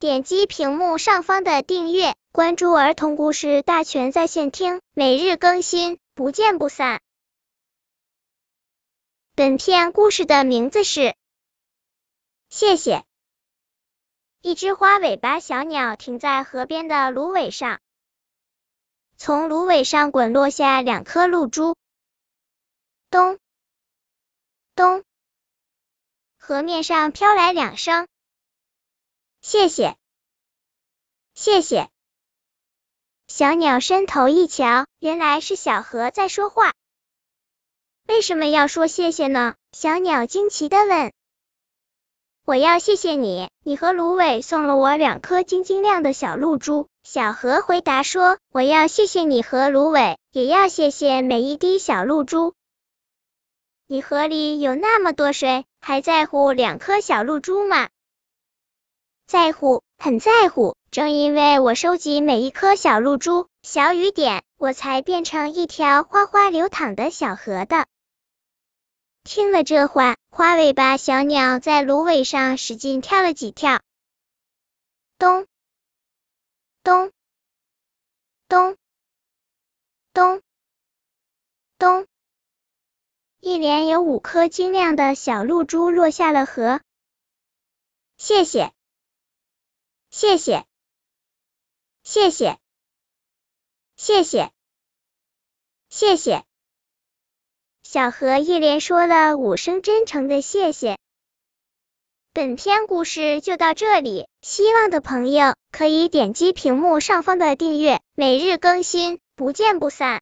点击屏幕上方的订阅，关注儿童故事大全在线听，每日更新，不见不散。本片故事的名字是《谢谢》。一只花尾巴小鸟停在河边的芦苇上，从芦苇上滚落下两颗露珠，咚咚，河面上飘来两声。谢谢，谢谢。小鸟伸头一瞧，原来是小河在说话。为什么要说谢谢呢？小鸟惊奇的问。我要谢谢你，你和芦苇送了我两颗晶晶亮的小露珠。小河回答说。我要谢谢你和芦苇，也要谢谢每一滴小露珠。你河里有那么多水，还在乎两颗小露珠吗？在乎，很在乎。正因为我收集每一颗小露珠、小雨点，我才变成一条哗哗流淌的小河的。听了这话，花尾巴小鸟在芦苇上使劲跳了几跳，咚咚咚咚咚，一连有五颗晶亮的小露珠落下了河。谢谢。谢谢，谢谢，谢谢，谢谢。小河一连说了五声真诚的谢谢。本篇故事就到这里，希望的朋友可以点击屏幕上方的订阅，每日更新，不见不散。